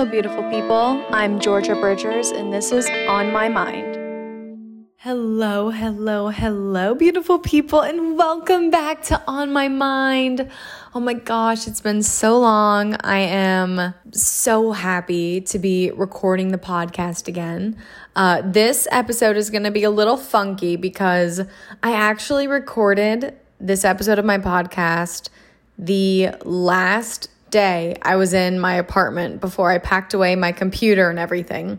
Hello, beautiful people. I'm Georgia Bridgers, and this is On My Mind. Hello, hello, hello, beautiful people, and welcome back to On My Mind. Oh my gosh, it's been so long. I am so happy to be recording the podcast again. Uh, this episode is going to be a little funky because I actually recorded this episode of my podcast the last day I was in my apartment before I packed away my computer and everything.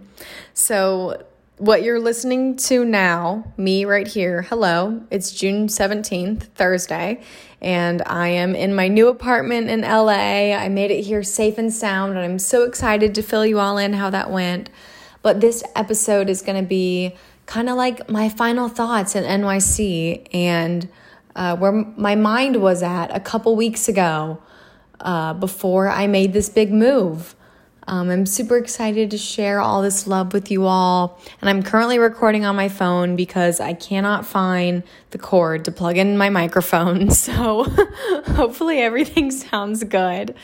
So what you're listening to now, me right here, hello, it's June 17th, Thursday, and I am in my new apartment in LA. I made it here safe and sound, and I'm so excited to fill you all in how that went. But this episode is going to be kind of like my final thoughts in NYC and uh, where my mind was at a couple weeks ago uh, before I made this big move. Um, I'm super excited to share all this love with you all. And I'm currently recording on my phone because I cannot find the cord to plug in my microphone. So hopefully everything sounds good.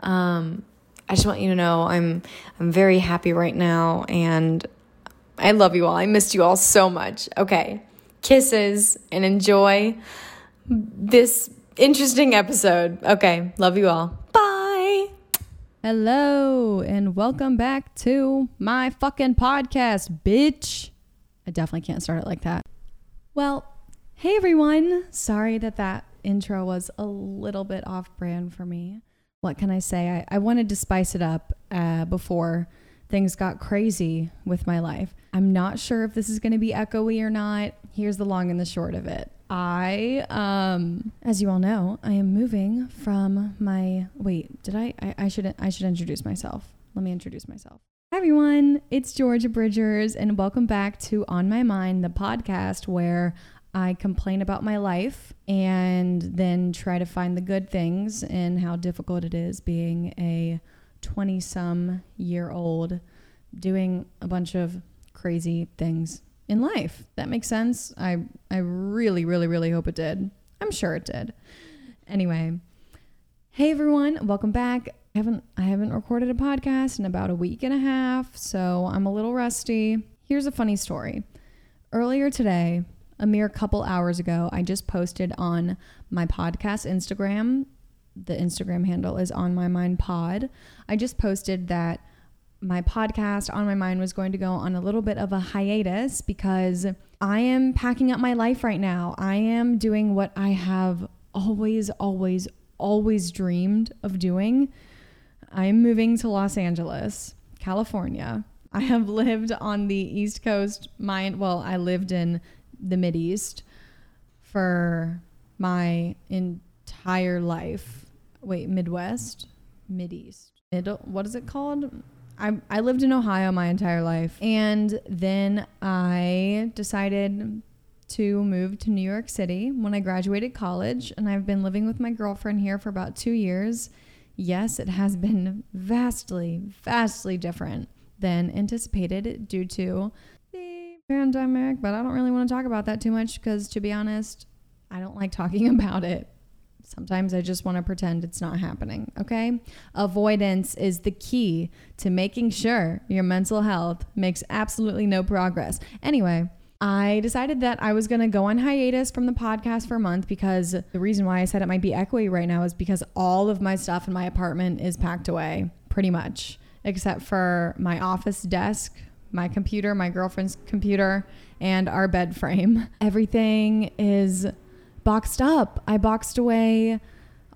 Um, I just want you to know I'm I'm very happy right now and I love you all. I missed you all so much. Okay. Kisses and enjoy this interesting episode. Okay. Love you all. Bye. Hello, and welcome back to my fucking podcast, bitch. I definitely can't start it like that. Well, hey everyone. Sorry that that intro was a little bit off brand for me. What can I say? I, I wanted to spice it up uh, before things got crazy with my life. I'm not sure if this is going to be echoey or not. Here's the long and the short of it. I, um, as you all know, I am moving from my. Wait, did I? I, I should. I should introduce myself. Let me introduce myself. Hi everyone, it's Georgia Bridgers, and welcome back to On My Mind, the podcast where I complain about my life and then try to find the good things and how difficult it is being a 20 some year old doing a bunch of crazy things in life. That makes sense. I I really really really hope it did. I'm sure it did. Anyway, hey everyone, welcome back. I haven't I haven't recorded a podcast in about a week and a half, so I'm a little rusty. Here's a funny story. Earlier today, a mere couple hours ago, I just posted on my podcast Instagram. The Instagram handle is on my mind pod. I just posted that my podcast on my mind was going to go on a little bit of a hiatus because I am packing up my life right now. I am doing what I have always, always, always dreamed of doing. I'm moving to Los Angeles, California. I have lived on the East Coast, my well, I lived in the Mid East for my entire life. Wait, Midwest, Mid East, middle. What is it called? I, I lived in Ohio my entire life. And then I decided to move to New York City when I graduated college. And I've been living with my girlfriend here for about two years. Yes, it has been vastly, vastly different than anticipated due to the pandemic. But I don't really want to talk about that too much because, to be honest, I don't like talking about it. Sometimes I just want to pretend it's not happening, okay? Avoidance is the key to making sure your mental health makes absolutely no progress. Anyway, I decided that I was going to go on hiatus from the podcast for a month because the reason why I said it might be echoey right now is because all of my stuff in my apartment is packed away, pretty much, except for my office desk, my computer, my girlfriend's computer, and our bed frame. Everything is boxed up. I boxed away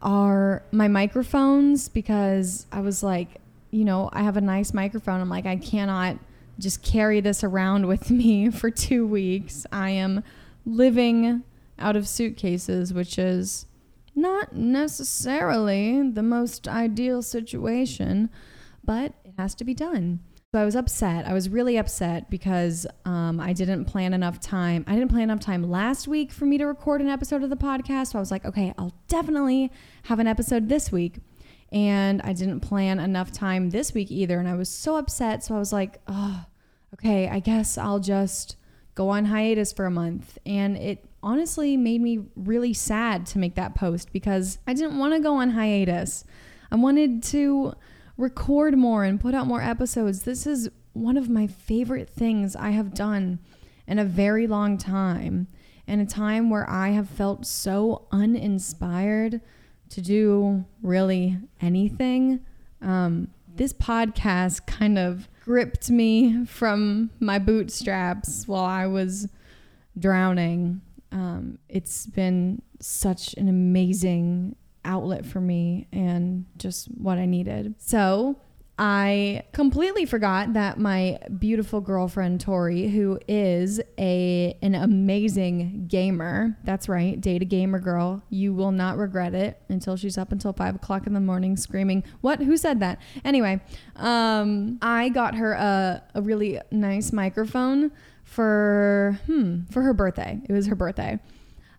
our my microphones because I was like, you know, I have a nice microphone. I'm like, I cannot just carry this around with me for 2 weeks. I am living out of suitcases, which is not necessarily the most ideal situation, but it has to be done. So I was upset. I was really upset because um, I didn't plan enough time. I didn't plan enough time last week for me to record an episode of the podcast. So I was like, okay, I'll definitely have an episode this week. And I didn't plan enough time this week either. And I was so upset. So I was like, oh, okay, I guess I'll just go on hiatus for a month. And it honestly made me really sad to make that post because I didn't want to go on hiatus. I wanted to record more and put out more episodes. This is one of my favorite things I have done in a very long time. In a time where I have felt so uninspired to do really anything. Um, this podcast kind of gripped me from my bootstraps while I was drowning. Um, it's been such an amazing outlet for me and just what I needed. So, I completely forgot that my beautiful girlfriend Tori, who is a an amazing gamer, that's right, date a gamer girl. You will not regret it until she's up until five o'clock in the morning screaming, "What? Who said that?" Anyway, um, I got her a a really nice microphone for hmm for her birthday. It was her birthday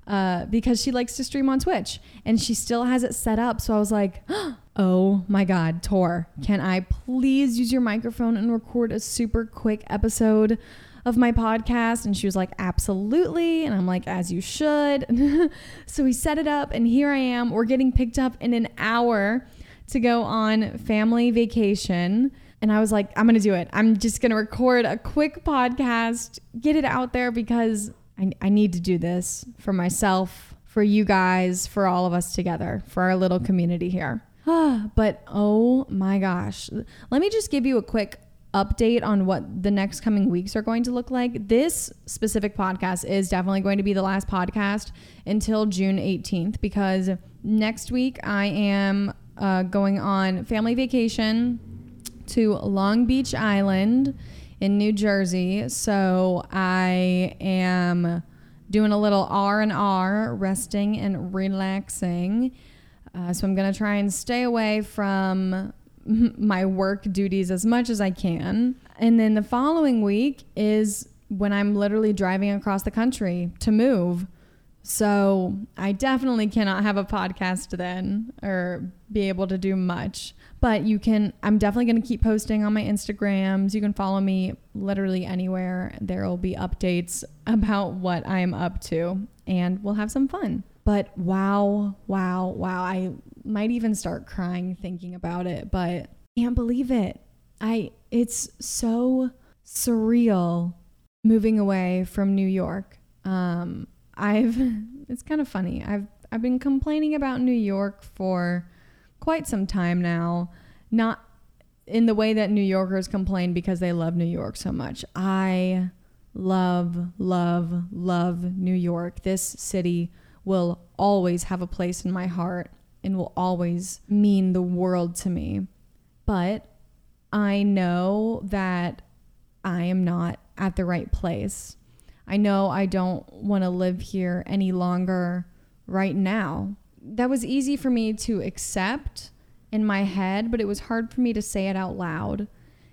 uh, because she likes to stream on Twitch and she still has it set up. So I was like, oh my God, Tor, can I please use your microphone and record a super quick episode of my podcast? And she was like, absolutely. And I'm like, as you should. so we set it up and here I am. We're getting picked up in an hour to go on family vacation. And I was like, I'm going to do it. I'm just going to record a quick podcast, get it out there because I, I need to do this for myself, for you guys, for all of us together, for our little community here. but oh my gosh. Let me just give you a quick update on what the next coming weeks are going to look like. This specific podcast is definitely going to be the last podcast until June 18th because next week I am uh, going on family vacation to Long Beach Island in New Jersey. So I am doing a little R and R, resting and relaxing. Uh, so I'm gonna try and stay away from my work duties as much as I can. And then the following week is when I'm literally driving across the country to move. So I definitely cannot have a podcast then or be able to do much. But you can, I'm definitely going to keep posting on my Instagrams. You can follow me literally anywhere. There will be updates about what I'm up to and we'll have some fun. But wow, wow, wow. I might even start crying thinking about it, but can't believe it. I, it's so surreal moving away from New York. Um, I've, it's kind of funny. I've, I've been complaining about New York for quite some time now. Not in the way that New Yorkers complain because they love New York so much. I love, love, love New York. This city will always have a place in my heart and will always mean the world to me. But I know that I am not at the right place. I know I don't want to live here any longer right now that was easy for me to accept in my head, but it was hard for me to say it out loud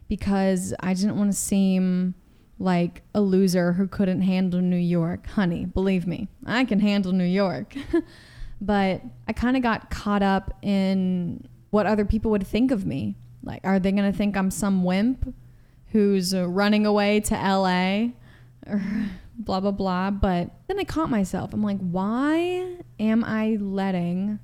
because I didn't want to seem like a loser who couldn't handle New York. Honey, believe me, I can handle New York. but I kind of got caught up in what other people would think of me. Like, are they going to think I'm some wimp who's uh, running away to LA? Blah, blah, blah. But then I caught myself. I'm like, why am I letting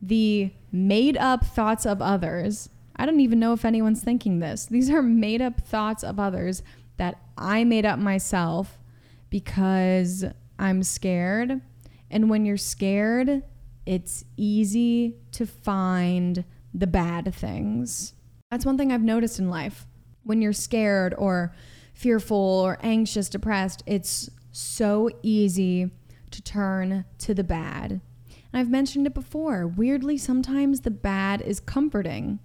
the made up thoughts of others? I don't even know if anyone's thinking this. These are made up thoughts of others that I made up myself because I'm scared. And when you're scared, it's easy to find the bad things. That's one thing I've noticed in life. When you're scared or fearful or anxious, depressed, it's so easy to turn to the bad. And I've mentioned it before. Weirdly, sometimes the bad is comforting.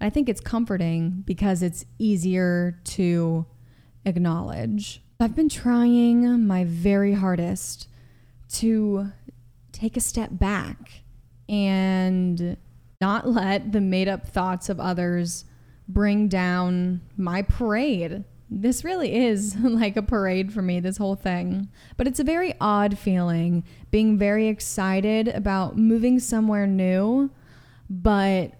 I think it's comforting because it's easier to acknowledge. I've been trying my very hardest to take a step back and not let the made up thoughts of others bring down my parade this really is like a parade for me, this whole thing. But it's a very odd feeling being very excited about moving somewhere new, but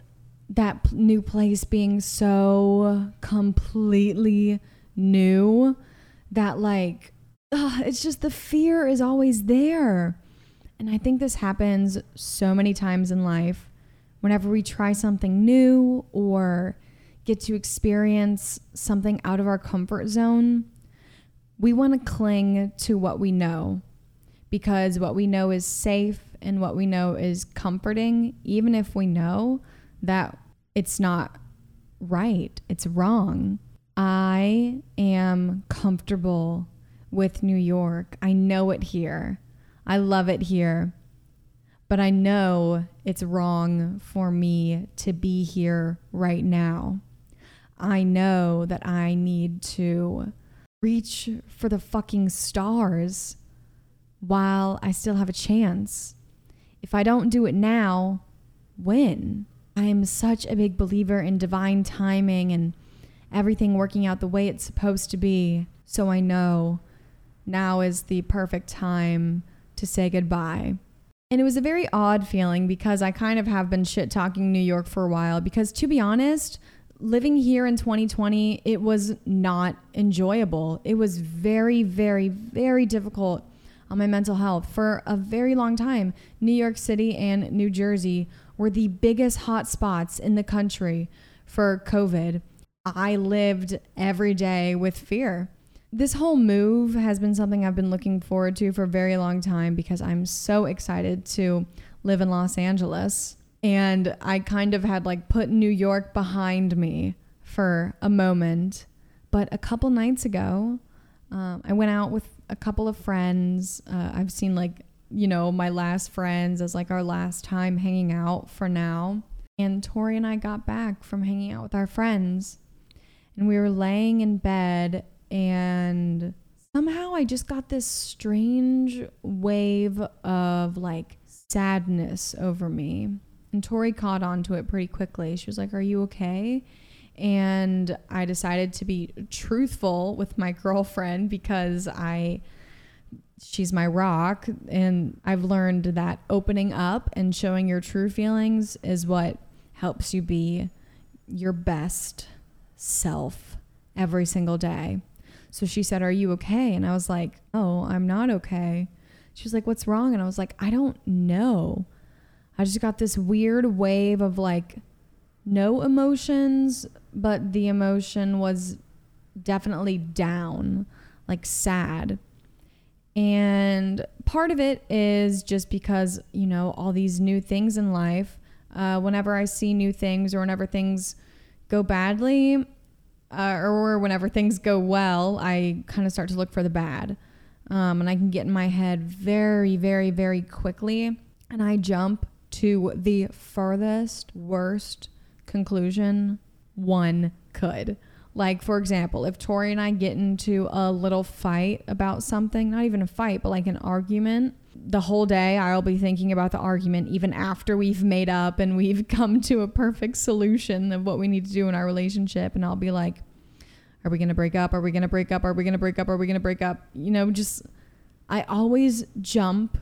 that new place being so completely new that, like, ugh, it's just the fear is always there. And I think this happens so many times in life whenever we try something new or get to experience something out of our comfort zone, we want to cling to what we know because what we know is safe and what we know is comforting, even if we know that it's not right, it's wrong. I am comfortable with New York. I know it here. I love it here. But I know it's wrong for me to be here right now. I know that I need to reach for the fucking stars while I still have a chance. If I don't do it now, when? I am such a big believer in divine timing and everything working out the way it's supposed to be. So I know now is the perfect time to say goodbye. And it was a very odd feeling because I kind of have been shit talking New York for a while. Because to be honest, living here in 2020, it was not enjoyable. It was very, very, very difficult on my mental health for a very long time. New York City and New Jersey were the biggest hotspots in the country for COVID. I lived every day with fear. This whole move has been something I've been looking forward to for a very long time because I'm so excited to live in Los Angeles. And I kind of had like put New York behind me for a moment. But a couple nights ago, um, I went out with a couple of friends. Uh, I've seen like, you know, my last friends as like our last time hanging out for now. And Tori and I got back from hanging out with our friends. And we were laying in bed, and somehow I just got this strange wave of like sadness over me. And Tori caught on to it pretty quickly. She was like, Are you okay? And I decided to be truthful with my girlfriend because I she's my rock and I've learned that opening up and showing your true feelings is what helps you be your best self every single day. So she said, "Are you okay?" And I was like, "Oh, I'm not okay." She was like, "What's wrong?" And I was like, "I don't know." I just got this weird wave of like no emotions, but the emotion was definitely down, like sad. And part of it is just because, you know, all these new things in life, uh, whenever I see new things or whenever things go badly, uh, or whenever things go well, I kind of start to look for the bad. Um, and I can get in my head very, very, very quickly. And I jump to the furthest, worst conclusion one could. Like, for example, if Tori and I get into a little fight about something, not even a fight, but like an argument, the whole day I'll be thinking about the argument even after we've made up and we've come to a perfect solution of what we need to do in our relationship. And I'll be like, are we going to break up? Are we going to break up? Are we going to break up? Are we going to break up? You know, just I always jump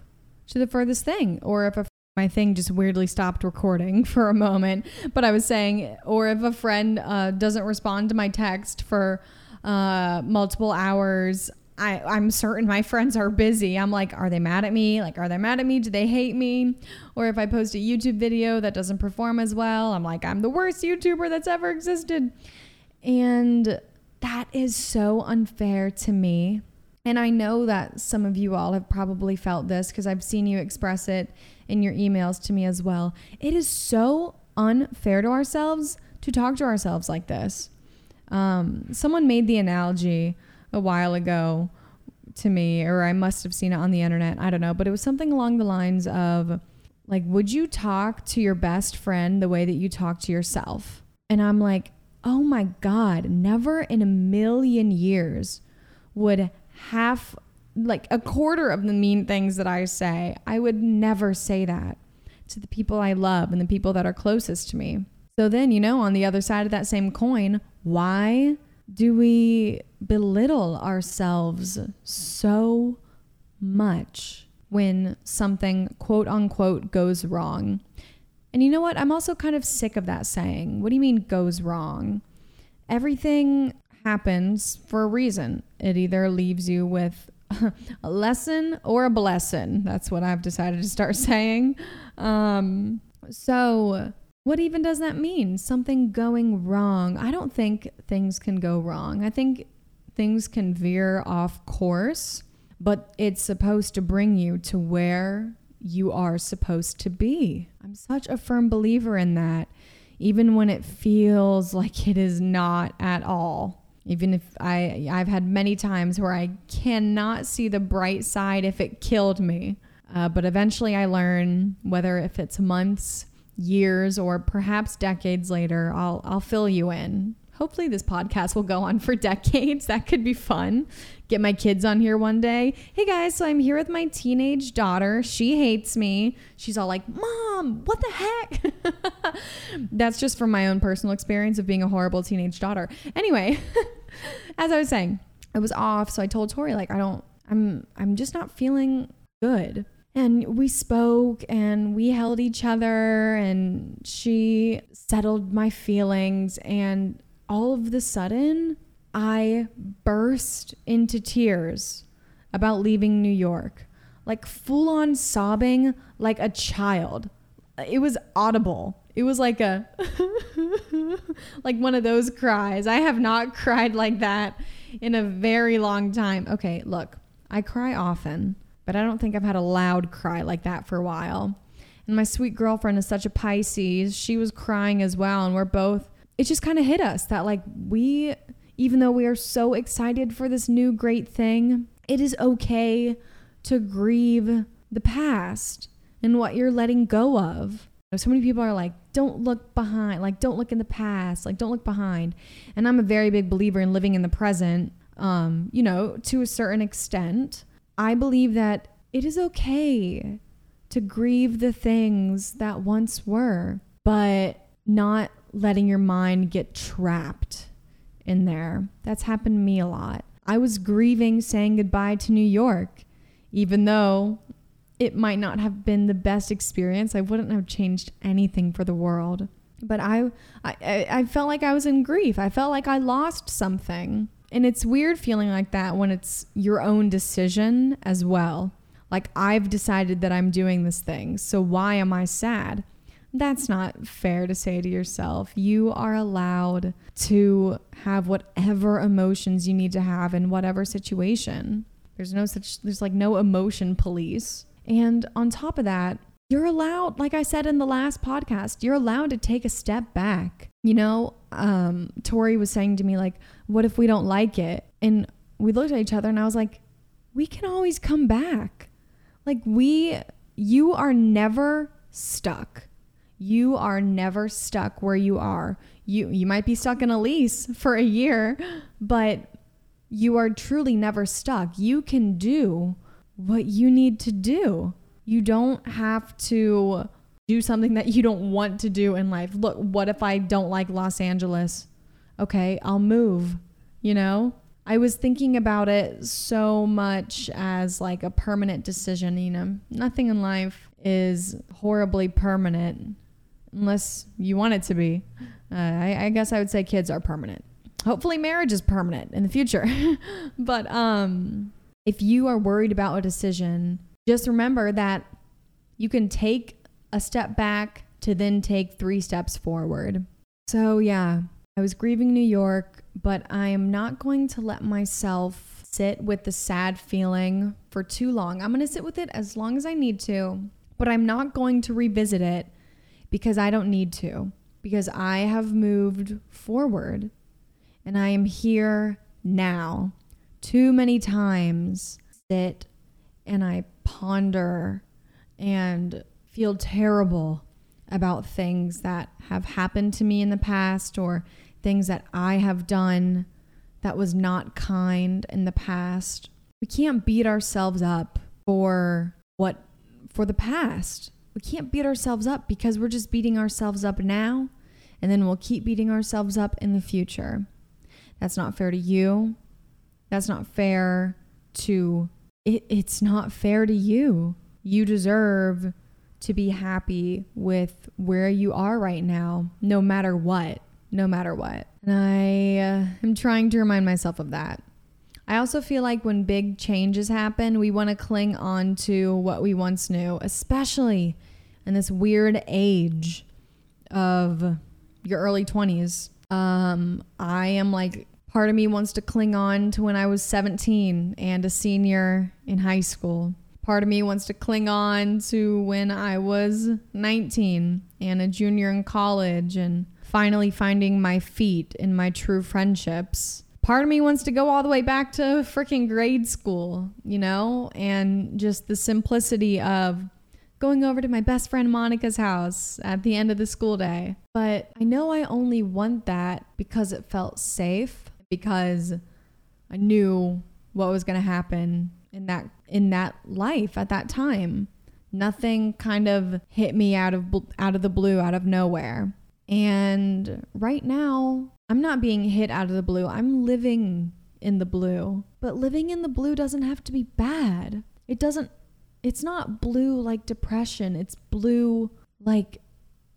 to the furthest thing. Or if a my thing just weirdly stopped recording for a moment. But I was saying, or if a friend uh, doesn't respond to my text for uh, multiple hours, I, I'm certain my friends are busy. I'm like, are they mad at me? Like, are they mad at me? Do they hate me? Or if I post a YouTube video that doesn't perform as well, I'm like, I'm the worst YouTuber that's ever existed. And that is so unfair to me. And I know that some of you all have probably felt this because I've seen you express it in your emails to me as well. It is so unfair to ourselves to talk to ourselves like this. Um, someone made the analogy a while ago to me, or I must have seen it on the internet. I don't know, but it was something along the lines of like, would you talk to your best friend the way that you talk to yourself? And I'm like, oh my God, never in a million years would half like a quarter of the mean things that I say, I would never say that to the people I love and the people that are closest to me. So then, you know, on the other side of that same coin, why do we belittle ourselves so much when something quote unquote goes wrong? And you know what? I'm also kind of sick of that saying. What do you mean goes wrong? Everything happens for a reason. It either leaves you with a lesson or a blessing. That's what I've decided to start saying. Um, so what even does that mean? Something going wrong. I don't think things can go wrong. I think things can veer off course, but it's supposed to bring you to where you are supposed to be. I'm such a firm believer in that, even when it feels like it is not at all. Even if I I've had many times where I cannot see the bright side if it killed me. Uh, but eventually I learn whether if it's months years or perhaps decades later, I'll I'll fill you in. Hopefully this podcast will go on for decades. That could be fun. Get my kids on here one day. Hey guys, so I'm here with my teenage daughter. She hates me. She's all like, "Mom, what the heck?" That's just from my own personal experience of being a horrible teenage daughter. Anyway, as I was saying, I was off, so I told Tori like, "I don't I'm I'm just not feeling good." and we spoke and we held each other and she settled my feelings and all of the sudden I burst into tears about leaving New York like full on sobbing like a child it was audible it was like a like one of those cries i have not cried like that in a very long time okay look i cry often but I don't think I've had a loud cry like that for a while. And my sweet girlfriend is such a Pisces. She was crying as well. And we're both, it just kind of hit us that, like, we, even though we are so excited for this new great thing, it is okay to grieve the past and what you're letting go of. So many people are like, don't look behind, like, don't look in the past, like, don't look behind. And I'm a very big believer in living in the present, um, you know, to a certain extent. I believe that it is okay to grieve the things that once were, but not letting your mind get trapped in there. That's happened to me a lot. I was grieving saying goodbye to New York, even though it might not have been the best experience. I wouldn't have changed anything for the world. But I, I, I felt like I was in grief. I felt like I lost something. And it's weird feeling like that when it's your own decision as well. Like, I've decided that I'm doing this thing, so why am I sad? That's not fair to say to yourself. You are allowed to have whatever emotions you need to have in whatever situation. There's no such, there's like no emotion police. And on top of that, you're allowed, like I said in the last podcast, you're allowed to take a step back. You know, um, Tori was saying to me, like, what if we don't like it? And we looked at each other and I was like, we can always come back. Like, we, you are never stuck. You are never stuck where you are. You, you might be stuck in a lease for a year, but you are truly never stuck. You can do what you need to do. You don't have to do something that you don't want to do in life. Look, what if I don't like Los Angeles? Okay, I'll move, you know? I was thinking about it so much as like a permanent decision, you know? Nothing in life is horribly permanent unless you want it to be. Uh, I, I guess I would say kids are permanent. Hopefully marriage is permanent in the future. but um if you are worried about a decision, just remember that you can take a step back to then take three steps forward. So, yeah, I was grieving New York, but I am not going to let myself sit with the sad feeling for too long. I'm going to sit with it as long as I need to, but I'm not going to revisit it because I don't need to, because I have moved forward and I am here now. Too many times sit and I ponder and feel terrible about things that have happened to me in the past or things that I have done that was not kind in the past. We can't beat ourselves up for what for the past. We can't beat ourselves up because we're just beating ourselves up now and then we'll keep beating ourselves up in the future. That's not fair to you. That's not fair to it, it's not fair to you. You deserve to be happy with where you are right now, no matter what. No matter what. And I uh, am trying to remind myself of that. I also feel like when big changes happen, we want to cling on to what we once knew, especially in this weird age of your early 20s. Um, I am like, part of me wants to cling on to when I was 17 and a senior in high school. Part of me wants to cling on to when I was 19 and a junior in college and finally finding my feet in my true friendships. Part of me wants to go all the way back to freaking grade school, you know, and just the simplicity of going over to my best friend Monica's house at the end of the school day. But I know I only want that because it felt safe, because I knew what was going to happen in that in that life at that time. Nothing kind of hit me out of out of the blue, out of nowhere. And right now, I'm not being hit out of the blue. I'm living in the blue. But living in the blue doesn't have to be bad. It doesn't it's not blue like depression. It's blue like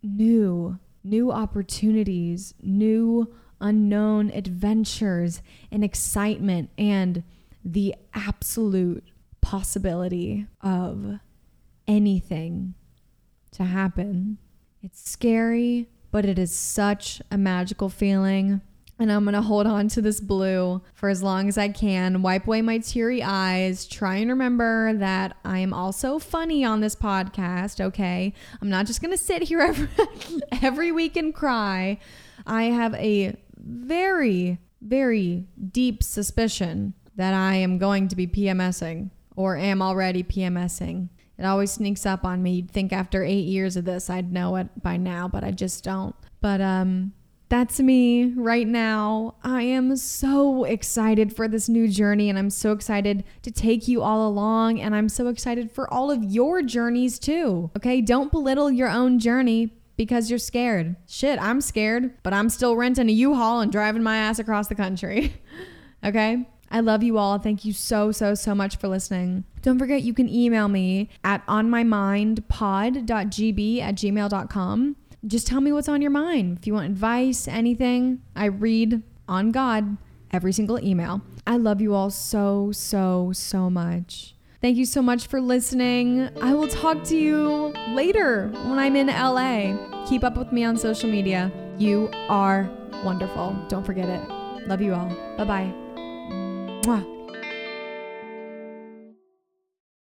new, new opportunities, new unknown adventures and excitement and the absolute possibility of anything to happen. It's scary, but it is such a magical feeling. And I'm gonna hold on to this blue for as long as I can, wipe away my teary eyes, try and remember that I am also funny on this podcast, okay? I'm not just gonna sit here every, every week and cry. I have a very, very deep suspicion that I am going to be PMSing or am already PMSing. It always sneaks up on me. You'd think after eight years of this, I'd know it by now, but I just don't. But um, that's me right now. I am so excited for this new journey, and I'm so excited to take you all along. And I'm so excited for all of your journeys too. Okay, don't belittle your own journey because you're scared. Shit, I'm scared, but I'm still renting a U-Haul and driving my ass across the country. okay? I love you all. Thank you so, so, so much for listening. Don't forget you can email me at onmymindpod.gb at gmail.com. Just tell me what's on your mind. If you want advice, anything, I read on God every single email. I love you all so, so, so much. Thank you so much for listening. I will talk to you later when I'm in LA. Keep up with me on social media. You are wonderful. Don't forget it. Love you all. Bye bye.